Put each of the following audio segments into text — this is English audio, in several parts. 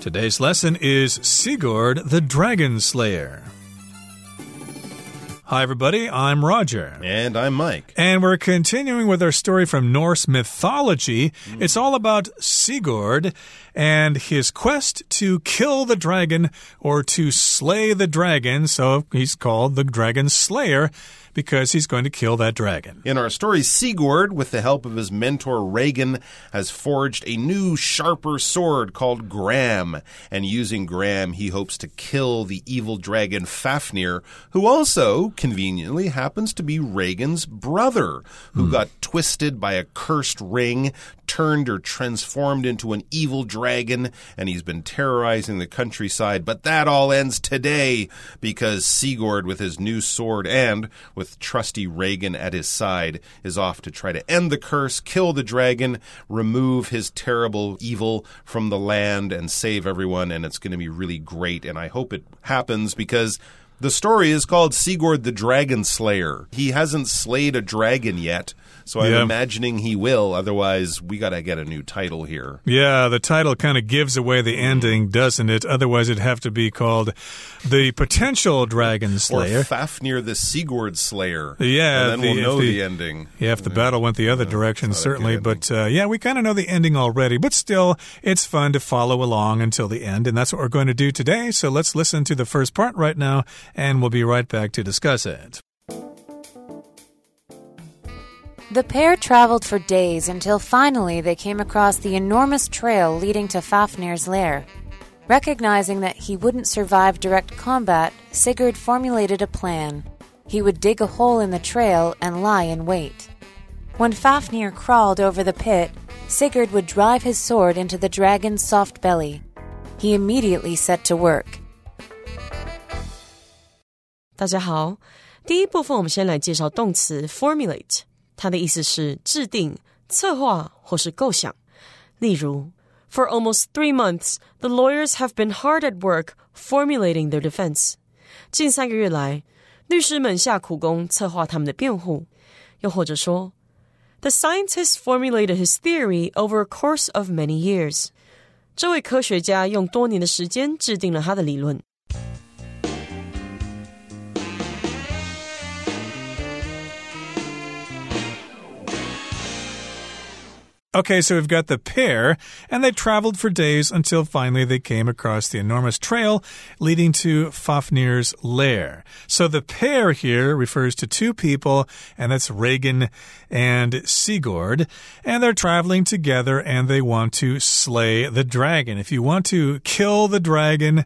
Today's lesson is Sigurd the Dragon Slayer. Hi, everybody. I'm Roger. And I'm Mike. And we're continuing with our story from Norse mythology. Mm. It's all about Sigurd and his quest to kill the dragon or to slay the dragon. So he's called the Dragon Slayer because he's going to kill that dragon. In our story, Sigurd, with the help of his mentor Regin, has forged a new, sharper sword called Gram. And using Gram, he hopes to kill the evil dragon Fafnir, who also, conveniently, happens to be Regin's brother, who hmm. got twisted by a cursed ring, turned or transformed into an evil dragon, and he's been terrorizing the countryside. But that all ends today because Sigurd, with his new sword and with trusty Regin at his side, is off to try to end the curse, kill the dragon, remove his terrible evil from the land, and save everyone. And it's going to be really great. And I hope it happens because the story is called Sigurd the Dragon Slayer. He hasn't slayed a dragon yet, so I'm yeah. imagining he will. Otherwise, we got to get a new title here. Yeah, the title kind of gives away the ending, doesn't it? Otherwise, it'd have to be called The Potential Dragon Slayer. Or Fafnir the Sigurd Slayer. Yeah. And then the, we'll know the, the, ending. Yeah, if the battle went the other yeah, direction, certainly. But uh, yeah, we kind of know the ending already. But still, it's fun to follow along until the end. And that's what we're going to do today. So let's listen to the first part right now and we'll be right back to discuss it. The pair traveled for days until finally they came across the enormous trail leading to Fafnir's lair. Recognizing that he wouldn't survive direct combat, Sigurd formulated a plan. He would dig a hole in the trail and lie in wait. When Fafnir crawled over the pit, Sigurd would drive his sword into the dragon's soft belly. He immediately set to work. 大家好，第一部分我们先来介绍动词 formulate，它的意思是制定、策划或是构想。例如，For almost three months, the lawyers have been hard at work formulating their defense。近三个月来，律师们下苦功策划他们的辩护。又或者说，The scientist formulated his theory over a course of many years。这位科学家用多年的时间制定了他的理论。Okay, so we've got the pair, and they traveled for days until finally they came across the enormous trail leading to Fafnir's lair. So the pair here refers to two people, and that's Regin and Sigurd, and they're traveling together and they want to slay the dragon. If you want to kill the dragon,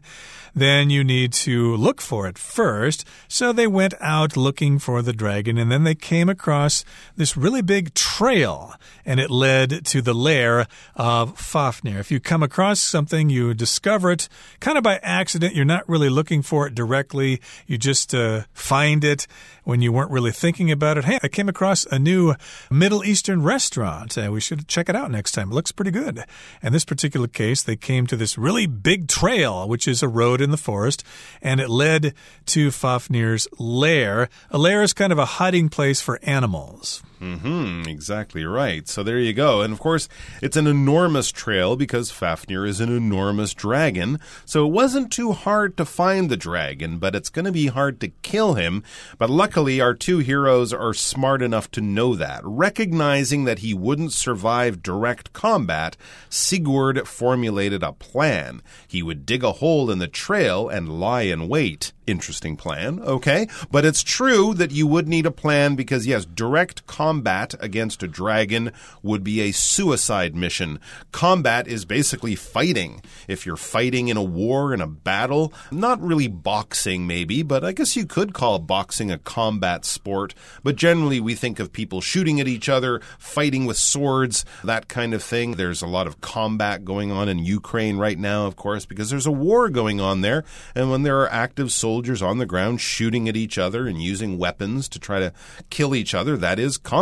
then you need to look for it first. So they went out looking for the dragon, and then they came across this really big trail, and it led to the lair of Fafnir. If you come across something, you discover it kind of by accident. You're not really looking for it directly, you just uh, find it when you weren't really thinking about it. Hey, I came across a new Middle Eastern restaurant. Uh, we should check it out next time. It looks pretty good. In this particular case, they came to this really big trail, which is a road in the forest, and it led to Fafnir's lair. A lair is kind of a hiding place for animals. Mm hmm, exactly right. So there you go. And of course, it's an enormous trail because Fafnir is an enormous dragon. So it wasn't too hard to find the dragon, but it's going to be hard to kill him. But luckily, our two heroes are smart enough to know that. Recognizing that he wouldn't survive direct combat, Sigurd formulated a plan. He would dig a hole in the trail and lie in wait. Interesting plan, okay? But it's true that you would need a plan because, yes, direct combat against a dragon would be a suicide mission. Combat is basically fighting. If you're fighting in a war, in a battle, not really boxing, maybe, but I guess you could call boxing a combat sport. But generally, we think of people shooting at each other, fighting with swords, that kind of thing. There's a lot of combat going on in Ukraine right now, of course, because there's a war going on there. And when there are active soldiers on the ground shooting at each other and using weapons to try to kill each other. That is combat.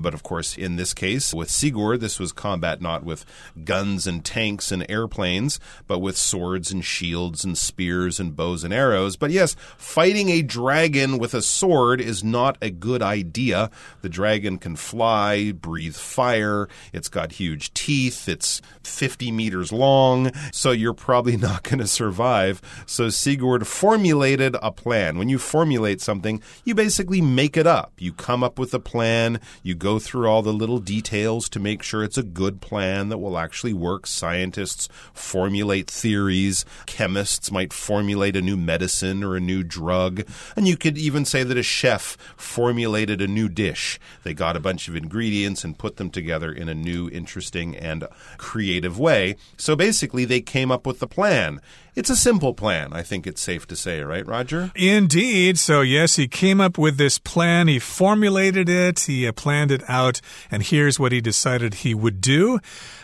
But of course, in this case, with Sigurd, this was combat not with guns and tanks and airplanes, but with swords and shields and spears and bows and arrows. But yes, fighting a dragon with a sword is not a good idea. The dragon can fly, breathe fire, it's got huge teeth, it's 50 meters long, so you're probably not going to survive. So Sigurd formulated a plan. When you formulate something, you basically make it up. You come up with a plan, you go through all the little details to make sure it's a good plan that will actually work. Scientists formulate theories, chemists might formulate a new medicine or a new drug, and you could even say that a chef formulated a new dish. They got a bunch of ingredients and put them together in a new, interesting, and creative way. So basically, they came up with the plan. It's a simple plan, I think it's safe to say, right, Roger? Indeed. So, yes, he came up with this plan. He formulated it. He uh, planned it out. And here's what he decided he would do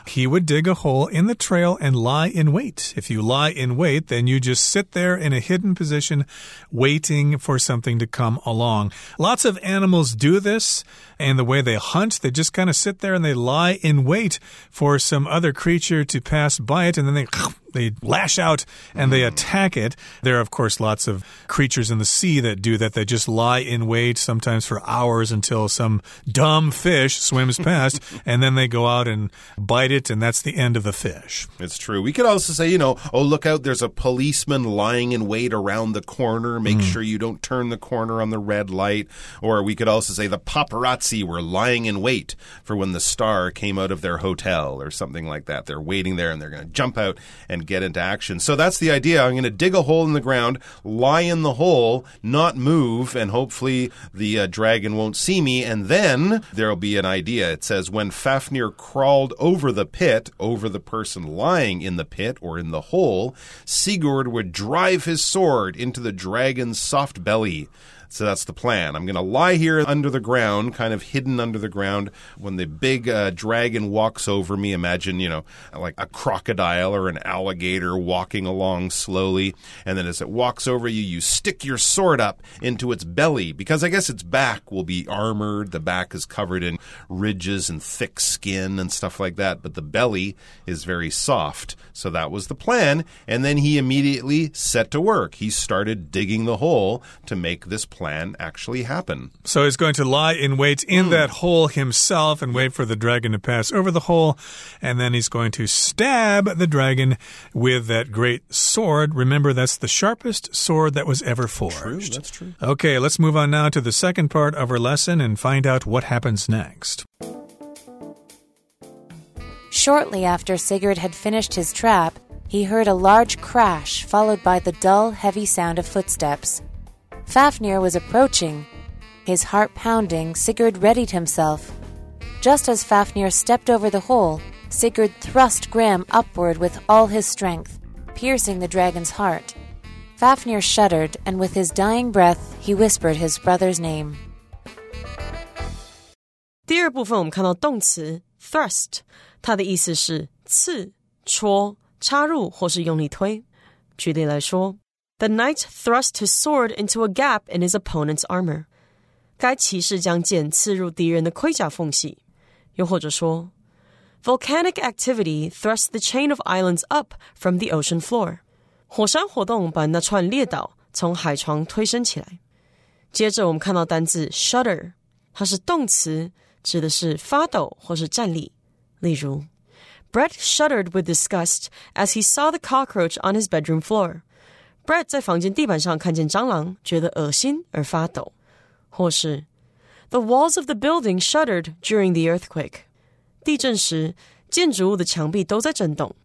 he would dig a hole in the trail and lie in wait. If you lie in wait, then you just sit there in a hidden position waiting for something to come along. Lots of animals do this. And the way they hunt, they just kind of sit there and they lie in wait for some other creature to pass by it. And then they they lash out and they attack it. There are, of course, lots of creatures in the sea that do that. They just lie in wait, sometimes for hours until some dumb fish swims past, and then they go out and bite it, and that's the end of the fish. It's true. We could also say, you know, oh, look out, there's a policeman lying in wait around the corner. Make mm. sure you don't turn the corner on the red light. Or we could also say the paparazzi were lying in wait for when the star came out of their hotel or something like that. They're waiting there and they're going to jump out and get into action. So that's the idea. I'm going to dig a hole in the ground, lie in the hole, not move, and hopefully the uh, dragon won't see me. And then there'll be an idea. It says, when Fafnir crawled over the pit, over the person lying in the pit or in the hole, Sigurd would drive his sword into the dragon's soft belly. So that's the plan. I'm going to lie here under the ground, kind of hidden under the ground. When the big uh, dragon walks over me, imagine, you know, like a crocodile or an alligator walking along slowly. And then as it walks over you, you stick your sword up into its belly because I guess its back will be armored. The back is covered in ridges and thick skin and stuff like that. But the belly is very soft. So that was the plan. And then he immediately set to work. He started digging the hole to make this plan plan actually happen. So he's going to lie in wait in mm. that hole himself and wait for the dragon to pass over the hole. And then he's going to stab the dragon with that great sword. Remember, that's the sharpest sword that was ever forged. True, that's true. Okay, let's move on now to the second part of our lesson and find out what happens next. Shortly after Sigurd had finished his trap, he heard a large crash followed by the dull, heavy sound of footsteps. Fafnir was approaching. His heart pounding, Sigurd readied himself. Just as Fafnir stepped over the hole, Sigurd thrust Gram upward with all his strength, piercing the dragon's heart. Fafnir shuddered, and with his dying breath, he whispered his brother's name. 第二部分我们看到动词 thrust，它的意思是刺、戳、插入或是用力推。举例来说 ，the knight thrust his sword into a gap in his opponent's armor. 该骑士将剑刺入敌人的盔甲缝隙。又或者说，volcanic activity thrust the chain of islands up from the ocean floor. 火山活动把那串列岛从海床推升起来。接着我们看到单字 shudder，它是动词，指的是发抖或是站立。例如，Brett shuddered with disgust as he saw the cockroach on his bedroom floor. Brett 在房间地板上看见蟑螂，觉得恶心而发抖，或是 The walls of the building shuddered during the earthquake。地震时，建筑物的墙壁都在震动。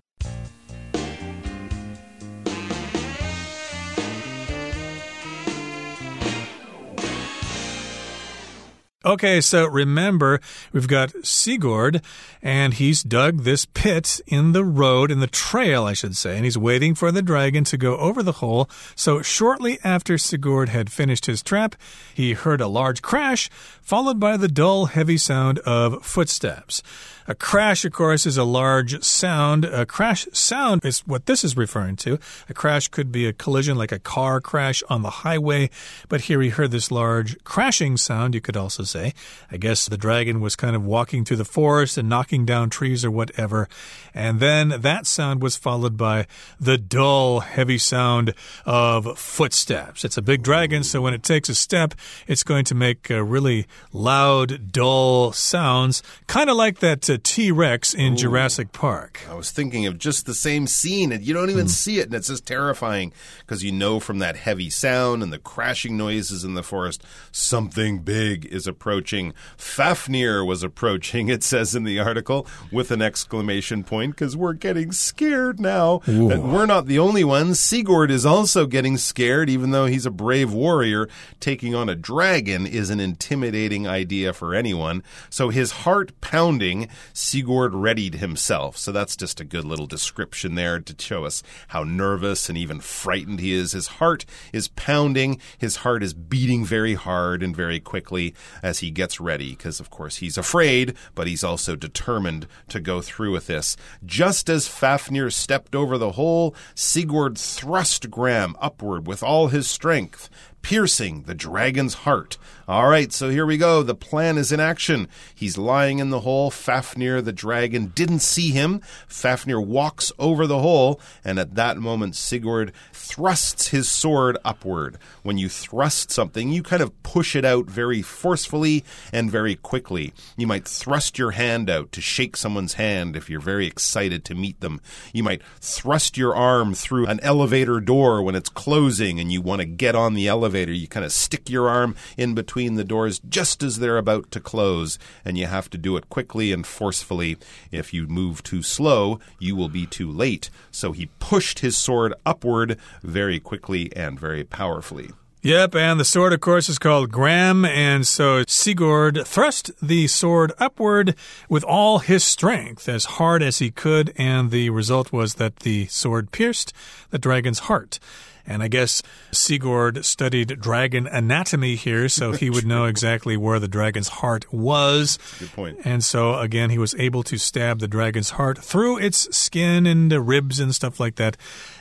Okay, so remember, we've got Sigurd, and he's dug this pit in the road, in the trail, I should say, and he's waiting for the dragon to go over the hole. So, shortly after Sigurd had finished his trap, he heard a large crash, followed by the dull, heavy sound of footsteps. A crash, of course, is a large sound. A crash sound is what this is referring to. A crash could be a collision like a car crash on the highway, but here he heard this large crashing sound. You could also say. I guess the dragon was kind of walking through the forest and knocking down trees or whatever. And then that sound was followed by the dull, heavy sound of footsteps. It's a big dragon, so when it takes a step, it's going to make uh, really loud, dull sounds, kind of like that uh, T Rex in Ooh. Jurassic Park. I was thinking of just the same scene, and you don't even mm. see it, and it's just terrifying because you know from that heavy sound and the crashing noises in the forest, something big is approaching. Fafnir was approaching, it says in the article, with an exclamation point because we're getting scared now. Ooh. And we're not the only ones. Sigurd is also getting scared, even though he's a brave warrior. Taking on a dragon is an intimidating idea for anyone. So his heart pounding, Sigurd readied himself. So that's just a good little description there to show us how nervous and even frightened he is. His heart is pounding. His heart is beating very hard and very quickly as he gets ready because, of course, he's afraid, but he's also determined to go through with this. Just as Fafnir stepped over the hole, Sigurd thrust Gram upward with all his strength piercing the dragon's heart. All right, so here we go. The plan is in action. He's lying in the hole. Fafnir, the dragon, didn't see him. Fafnir walks over the hole, and at that moment, Sigurd thrusts his sword upward. When you thrust something, you kind of push it out very forcefully and very quickly. You might thrust your hand out to shake someone's hand if you're very excited to meet them. You might thrust your arm through an elevator door when it's closing and you want to get on the elevator elevator, you kind of stick your arm in between the doors just as they're about to close, and you have to do it quickly and forcefully. If you move too slow, you will be too late. So he pushed his sword upward very quickly and very powerfully. Yep, and the sword, of course, is called Gram, and so Sigurd thrust the sword upward with all his strength, as hard as he could, and the result was that the sword pierced the dragon's heart. And I guess Sigurd studied dragon anatomy here, so he would know exactly where the dragon's heart was. Good point. And so, again, he was able to stab the dragon's heart through its skin and the ribs and stuff like that.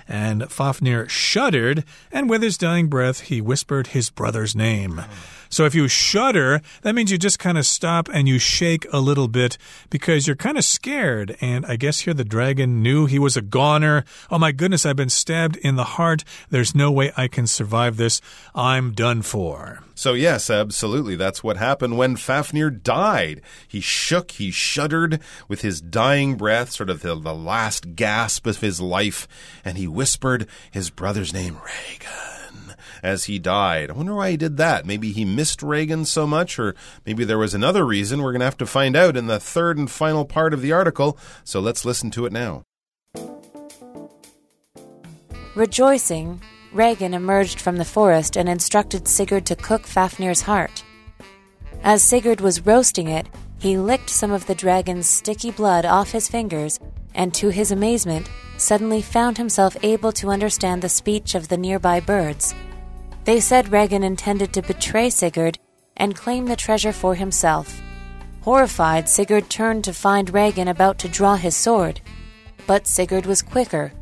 And Fafnir shuddered, and with his dying breath, he whispered his brother's name. So if you shudder, that means you just kind of stop and you shake a little bit because you're kind of scared. And I guess here the dragon knew he was a goner. Oh my goodness, I've been stabbed in the heart. There's no way I can survive this. I'm done for. So, yes, absolutely. That's what happened when Fafnir died. He shook, he shuddered with his dying breath, sort of the, the last gasp of his life, and he whispered his brother's name, Regin as he died. I wonder why he did that. Maybe he missed Regin so much, or maybe there was another reason. We're going to have to find out in the third and final part of the article, so let's listen to it now. Rejoicing, Regin emerged from the forest and instructed Sigurd to cook Fafnir's heart. As Sigurd was roasting it, he licked some of the dragon's sticky blood off his fingers and to his amazement, suddenly found himself able to understand the speech of the nearby birds. They said Regin intended to betray Sigurd and claim the treasure for himself. Horrified, Sigurd turned to find Regin about to draw his sword. But Sigurd was quicker.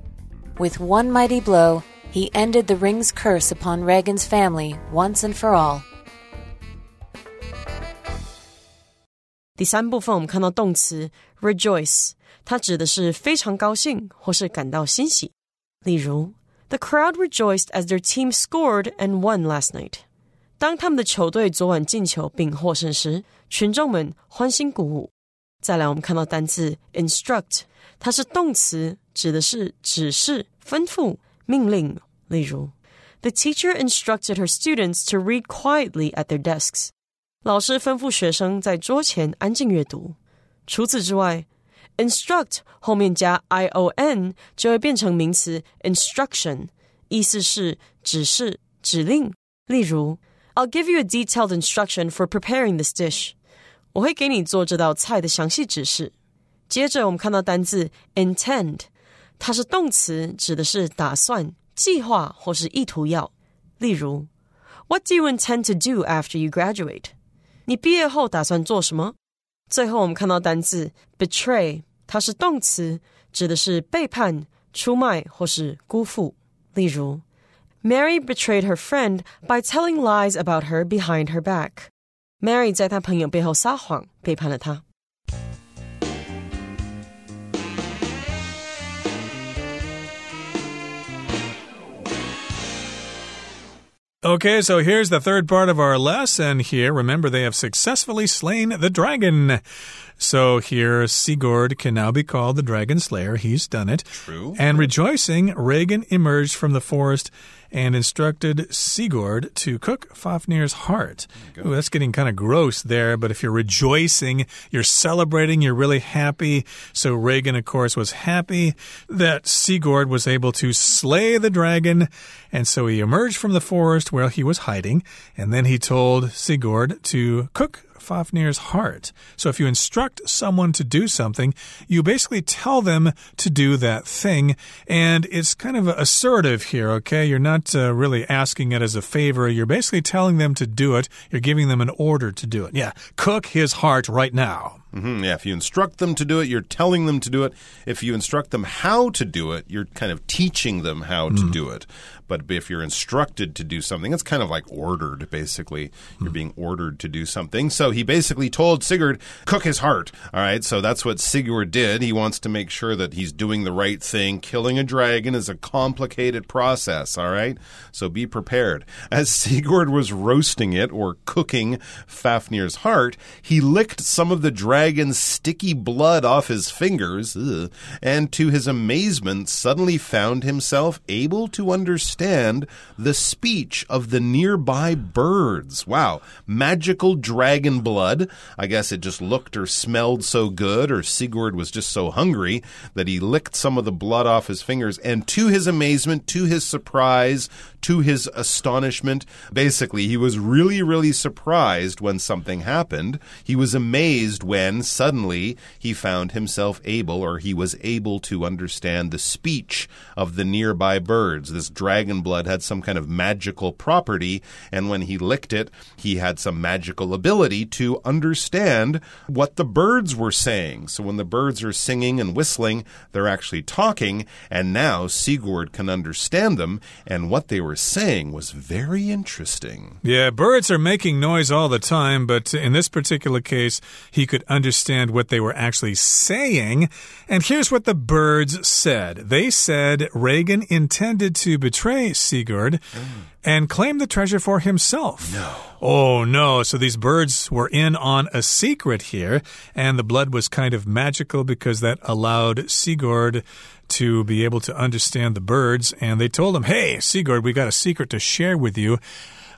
With one mighty blow, he ended the ring's curse upon Regin's family once and for all. 第三部分我们看到动词 rejoice。它指的是非常高兴或是感到欣喜。例如 the crowd rejoiced as their team scored and won last night. 当他们的球队昨晚进球并获胜时，群众们欢欣鼓舞。再来，我们看到单字 instruct，它是动词，指的是指示、吩咐、命令。例如，The teacher instructed her students to read quietly at their desks。老师吩咐学生在桌前安静阅读。除此之外 instruct 后面加 i o n 就会变成名词 instruction，意思是指示、指令。例如，I'll give you a detailed instruction for preparing this dish。我会给你做这道菜的详细指示。接着我们看到单字 intend，它是动词，指的是打算、计划或是意图要。例如，What do you intend to do after you graduate？你毕业后打算做什么？ 最后，我们看到单字 betray，它是动词，指的是背叛、出卖或是辜负。例如，Mary betrayed her friend by telling lies about her behind her back。Mary 在她朋友背后撒谎，背叛了她。Okay, so here's the third part of our lesson here. Remember, they have successfully slain the dragon. So here, Sigurd can now be called the Dragon Slayer. He's done it. True. And rejoicing, Regin emerged from the forest and instructed Sigurd to cook Fafnir's heart. Ooh, that's getting kind of gross there, but if you're rejoicing, you're celebrating, you're really happy. So Regin, of course, was happy that Sigurd was able to slay the dragon. And so he emerged from the forest where he was hiding, and then he told Sigurd to cook Fafnir's heart. So if you instruct someone to do something, you basically tell them to do that thing. And it's kind of assertive here, okay? You're not uh, really asking it as a favor. You're basically telling them to do it. You're giving them an order to do it. Yeah, cook his heart right now. Mm -hmm. Yeah, if you instruct them to do it, you're telling them to do it. If you instruct them how to do it, you're kind of teaching them how mm. to do it. But if you're instructed to do something, it's kind of like ordered, basically. You're being ordered to do something. So he basically told Sigurd, cook his heart. All right. So that's what Sigurd did. He wants to make sure that he's doing the right thing. Killing a dragon is a complicated process. All right. So be prepared. As Sigurd was roasting it or cooking Fafnir's heart, he licked some of the dragon's sticky blood off his fingers, ugh, and to his amazement, suddenly found himself able to understand the speech of the nearby birds. Wow. Magical dragon blood. I guess it just looked or smelled so good, or Sigurd was just so hungry that he licked some of the blood off his fingers. And to his amazement, to his surprise, to his astonishment, basically, he was really, really surprised when something happened. He was amazed when suddenly he found himself able, or he was able to understand the speech of the nearby birds. This dragon dragon blood had some kind of magical property, and when he licked it, he had some magical ability to understand what the birds were saying. So when the birds are singing and whistling, they're actually talking, and now Sigurd can understand them, and what they were saying was very interesting. Yeah, birds are making noise all the time, but in this particular case, he could understand what they were actually saying. And here's what the birds said they said Regin intended to betray betray Sigurd mm. and claim the treasure for himself. No. Oh, no. So these birds were in on a secret here, and the blood was kind of magical because that allowed Sigurd to be able to understand the birds. And they told him, Hey, Sigurd, we got a secret to share with you.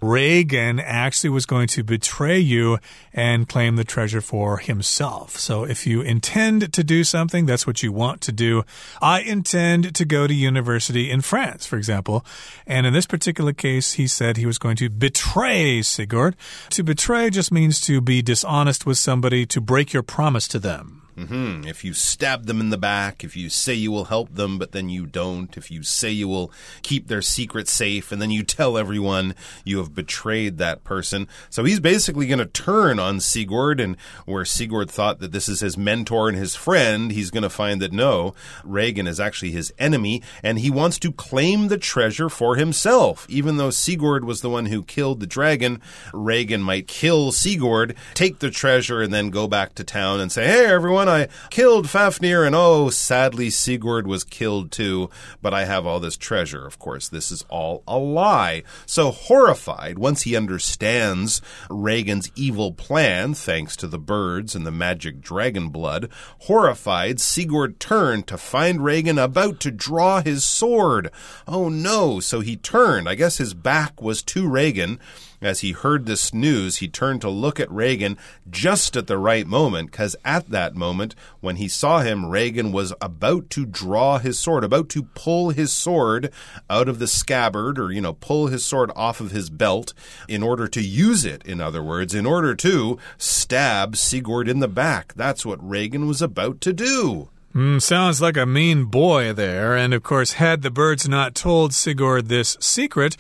Regin actually was going to betray you and claim the treasure for himself. So if you intend to do something, that's what you want to do. I intend to go to university in France, for example. And in this particular case, he said he was going to betray Sigurd. To betray just means to be dishonest with somebody, to break your promise to them. Mm -hmm. If you stab them in the back, if you say you will help them, but then you don't, if you say you will keep their secret safe, and then you tell everyone you have betrayed that person. So he's basically going to turn on Sigurd, and where Sigurd thought that this is his mentor and his friend, he's going to find that no, Regin is actually his enemy, and he wants to claim the treasure for himself. Even though Sigurd was the one who killed the dragon, Regin might kill Sigurd, take the treasure, and then go back to town and say, hey, everyone, I killed Fafnir, and oh, sadly, Sigurd was killed too, but I have all this treasure. Of course, this is all a lie. So, horrified, once he understands Regin's evil plan, thanks to the birds and the magic dragon blood, horrified, Sigurd turned to find Regin about to draw his sword. Oh no, so he turned. I guess his back was to Regin as he heard this news, he turned to look at Regin just at the right moment, because at that moment, when he saw him, Regin was about to draw his sword, about to pull his sword out of the scabbard, or, you know, pull his sword off of his belt in order to use it, in other words, in order to stab Sigurd in the back. That's what Regin was about to do. Mm, sounds like a mean boy there. And of course, had the birds not told Sigurd this secret,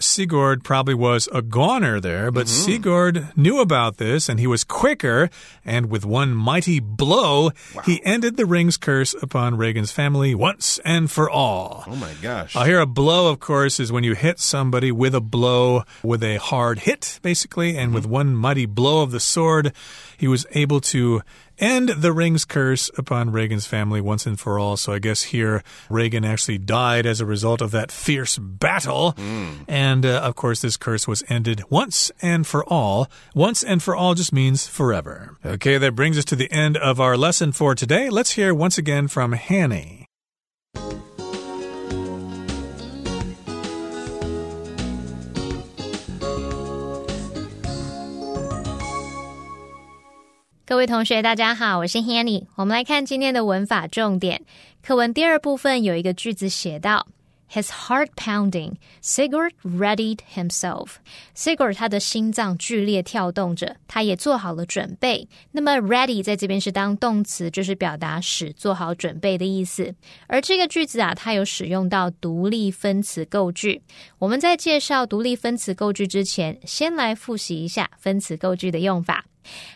Sigurd probably was a goner there, but Mm -hmm. Sigurd knew about this and he was quicker. And with one mighty blow, wow. he ended the rings curse upon Regin's family once and for all. Oh my gosh. Uh, here, a blow, of course, is when you hit somebody with a blow, with a hard hit, basically. And mm -hmm. with one mighty blow of the sword, he was able to end the rings curse upon Regin's family once and for all. So I guess here Regin actually died as a result of that fierce battle. Mm. And uh, of course, this curse was ended once and for all. Once and for all just means forever. Okay, that brings us to the end of our lesson for today. Let's hear once again from Hanny. 各位同学，大家好，我是 Hanny。我们来看今天的文法重点。课文第二部分有一个句子写到：His heart pounding, Sigurd readied himself. Sigurd 他的心脏剧烈跳动着，他也做好了准备。那么 ready 在这边是当动词，就是表达使做好准备的意思。而这个句子啊，它有使用到独立分词构句。我们在介绍独立分词构句之前，先来复习一下分词构句的用法。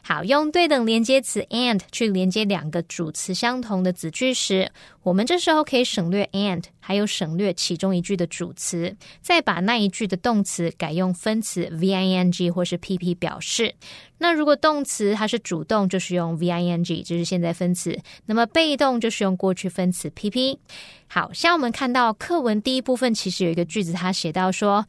好，用对等连接词 and 去连接两个主词相同的子句时，我们这时候可以省略 and，还有省略其中一句的主词，再把那一句的动词改用分词 v-i-n-g 或是 p-p 表示。那如果动词它是主动，就是用 v-i-n-g，就是现在分词；那么被动就是用过去分词 p-p。好，像我们看到课文第一部分，其实有一个句子，它写到说。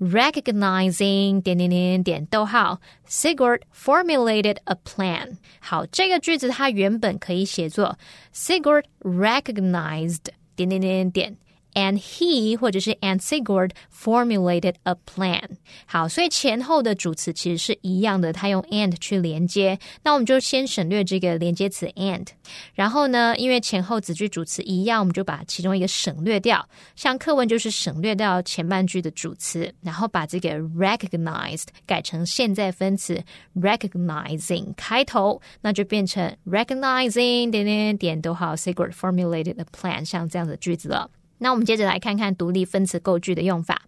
recognizing 点点点点逗号，Sigurd formulated a plan。好，这个句子它原本可以写作 Sigurd recognized 点点点点。And he 或者是 and Sigurd formulated a plan。好，所以前后的主词其实是一样的，它用 and 去连接。那我们就先省略这个连接词 and，然后呢，因为前后子句主词一样，我们就把其中一个省略掉。像课文就是省略掉前半句的主词，然后把这个 recognized 改成现在分词 recognizing 开头，那就变成 recognizing 点点点逗号 Sigurd formulated a plan，像这样的句子了。那我们接着来看看独立分词构句的用法。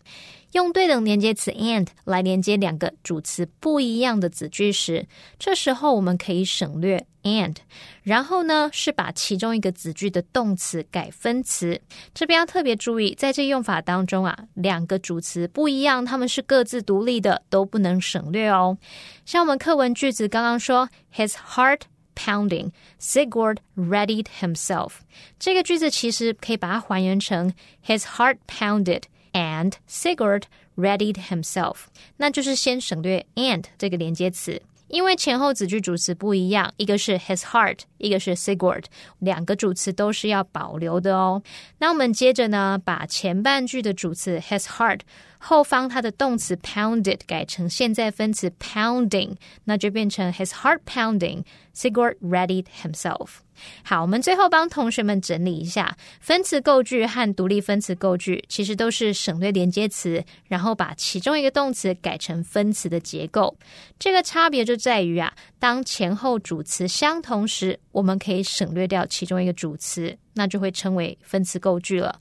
用对等连接词 and 来连接两个主词不一样的子句时，这时候我们可以省略 and，然后呢是把其中一个子句的动词改分词。这边要特别注意，在这用法当中啊，两个主词不一样，它们是各自独立的，都不能省略哦。像我们课文句子刚刚说，His heart。pounding. Sigurd readied himself. 这个句子其实可以把它还原成 His heart pounded and Sigurd readied himself. 那就是先省略 and 这个连接词。因为前后子句主词不一样，一个是 his heart，一个是 Sigurd，两个主词都是要保留的哦。那我们接着呢，把前半句的主词 his heart 后方它的动词 pounded 改成现在分词 pounding，那就变成 his heart pounding。Sigurd readied himself。好，我们最后帮同学们整理一下，分词构句和独立分词构句其实都是省略连接词，然后把其中一个动词改成分词的结构。这个差别就在于啊，当前后主词相同时，我们可以省略掉其中一个主词，那就会称为分词构句了。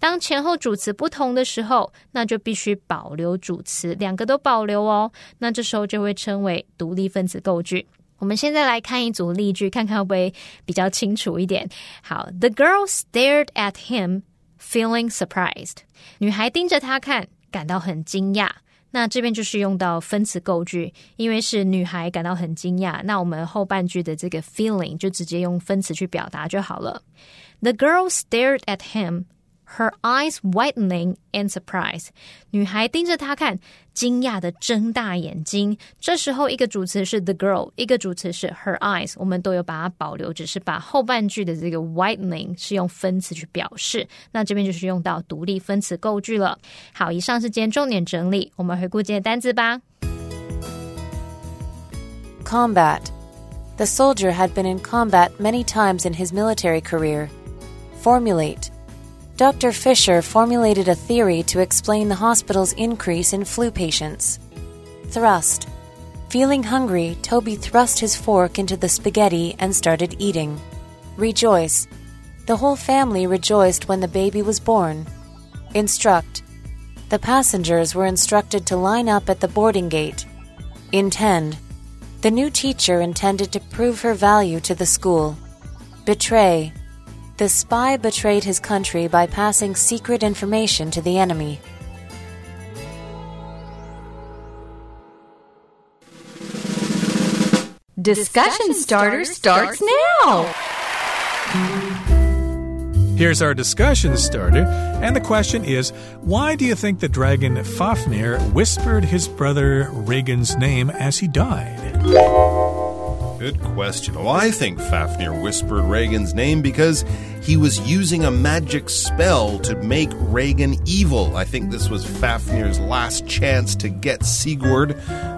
当前后主词不同的时候，那就必须保留主词，两个都保留哦。那这时候就会称为独立分词构句。我们现在来看一组例句，看看会不会比较清楚一点。好，The girl stared at him, feeling surprised。女孩盯着他看，感到很惊讶。那这边就是用到分词构句，因为是女孩感到很惊讶，那我们后半句的这个 feeling 就直接用分词去表达就好了。The girl stared at him her eyes widening in surprise。女孩盯着他看，惊讶的睁大眼睛。这时候，一个主词是 the girl，一个主词是 her eyes，我们都有把它保留，只是把后半句的这个 widening 是用分词去表示。那这边就是用到独立分词构句了。好，以上是今天重点整理，我们回顾今天单词吧。Combat. The soldier had been in combat many times in his military career. Formulate. Dr. Fisher formulated a theory to explain the hospital's increase in flu patients. Thrust. Feeling hungry, Toby thrust his fork into the spaghetti and started eating. Rejoice. The whole family rejoiced when the baby was born. Instruct. the passengers were instructed to line up at the boarding gate. Intend. The new teacher intended to prove her value to the school. Betray. The spy betrayed his country by passing secret information to the enemy. Discussion starter starts now. Here's our discussion starter, and the question is Why do you think the dragon Fafnir whispered his brother Regin's name as he died? Good question. Well, I think Fafnir whispered Regin's name because he was using a magic spell to make Regin evil. I think this was Fafnir's last chance to get Sigurd,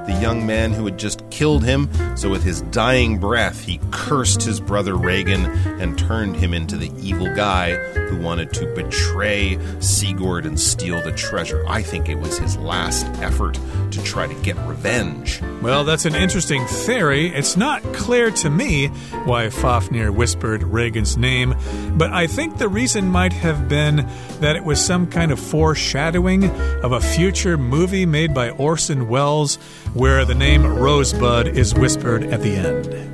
the young man who had just killed him. So, with his dying breath, he cursed his brother Regin and turned him into the evil guy who wanted to betray Sigurd and steal the treasure. I think it was his last effort to try to get revenge. Well, that's an interesting theory. It's not clear to me why Fafnir whispered Regin's name, but I think the reason might have been that it was some kind of foreshadowing of a future movie made by Orson Welles where the name Rosebud is whispered at the end.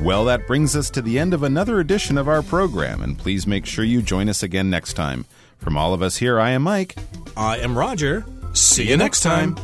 Well, that brings us to the end of another edition of our program, and please make sure you join us again next time. From all of us here, I am Mike. I am Roger. See you next time.